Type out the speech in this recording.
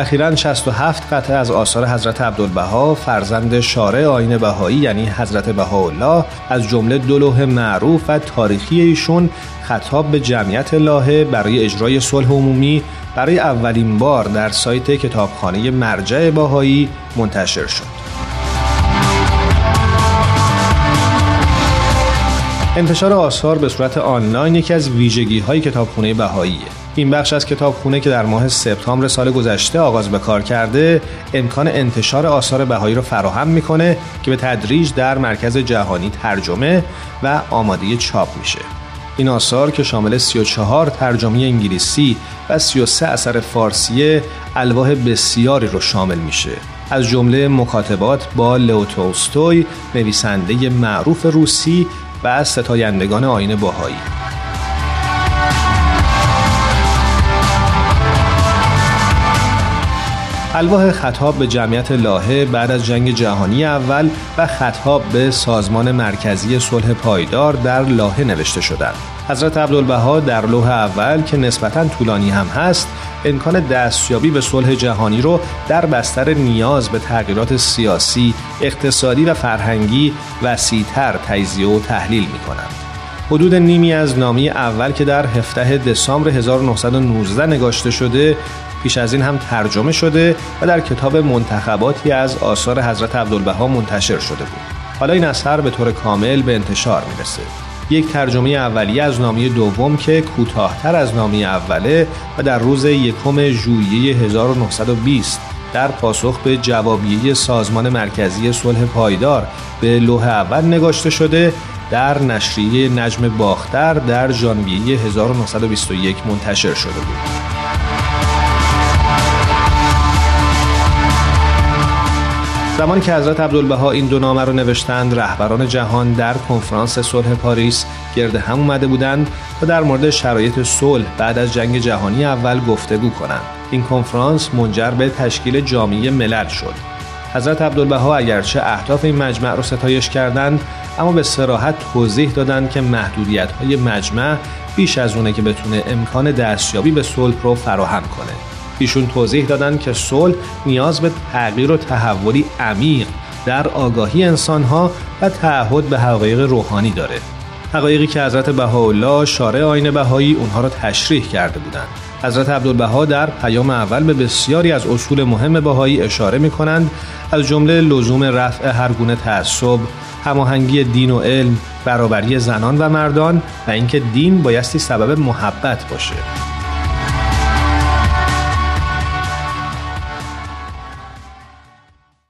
اخیرا 67 قطعه از آثار حضرت عبدالبها فرزند شارع آین بهایی یعنی حضرت بهاءالله از جمله دو لوح معروف و تاریخی ایشون خطاب به جمعیت لاهه برای اجرای صلح عمومی برای اولین بار در سایت کتابخانه مرجع بهایی منتشر شد. انتشار آثار به صورت آنلاین یکی از ویژگی های کتابخانه بهاییه. این بخش از کتابخونه که در ماه سپتامبر سال گذشته آغاز به کار کرده امکان انتشار آثار بهایی را فراهم می‌کنه که به تدریج در مرکز جهانی ترجمه و آماده چاپ میشه. این آثار که شامل 34 ترجمه انگلیسی و 33 اثر فارسی الواح بسیاری رو شامل میشه. از جمله مکاتبات با لئو تولستوی نویسنده معروف روسی و ستایندگان آین باهایی. الواح خطاب به جمعیت لاهه بعد از جنگ جهانی اول و خطاب به سازمان مرکزی صلح پایدار در لاهه نوشته شدند. حضرت عبدالبها در لوح اول که نسبتا طولانی هم هست امکان دستیابی به صلح جهانی رو در بستر نیاز به تغییرات سیاسی، اقتصادی و فرهنگی وسیعتر تجزیه و تحلیل می کنند. حدود نیمی از نامی اول که در 17 دسامبر 1919 نگاشته شده پیش از این هم ترجمه شده و در کتاب منتخباتی از آثار حضرت عبدالبها منتشر شده بود. حالا این اثر به طور کامل به انتشار می‌رسه. یک ترجمه اولیه از نامی دوم که کوتاهتر از نامی اوله و در روز یکم ژوئیه 1920 در پاسخ به جوابیه سازمان مرکزی صلح پایدار به لوح اول نگاشته شده در نشریه نجم باختر در ژانویه 1921 منتشر شده بود. زمانی که حضرت عبدالبها این دو نامه رو نوشتند رهبران جهان در کنفرانس صلح پاریس گرد هم اومده بودند تا در مورد شرایط صلح بعد از جنگ جهانی اول گفتگو کنند. این کنفرانس منجر به تشکیل جامعه ملل شد. حضرت عبدالبها اگرچه اهداف این مجمع رو ستایش کردند اما به سراحت توضیح دادند که محدودیت های مجمع بیش از اونه که بتونه امکان دستیابی به صلح رو فراهم کنه. ایشون توضیح دادند که صلح نیاز به تغییر و تحولی عمیق در آگاهی انسانها و تعهد به حقایق روحانی داره. حقایقی که حضرت بهاءالله شارع آین بهایی اونها را تشریح کرده بودند. حضرت عبدالبها در پیام اول به بسیاری از اصول مهم بهایی اشاره می کنند از جمله لزوم رفع هر گونه تعصب هماهنگی دین و علم برابری زنان و مردان و اینکه دین بایستی سبب محبت باشه.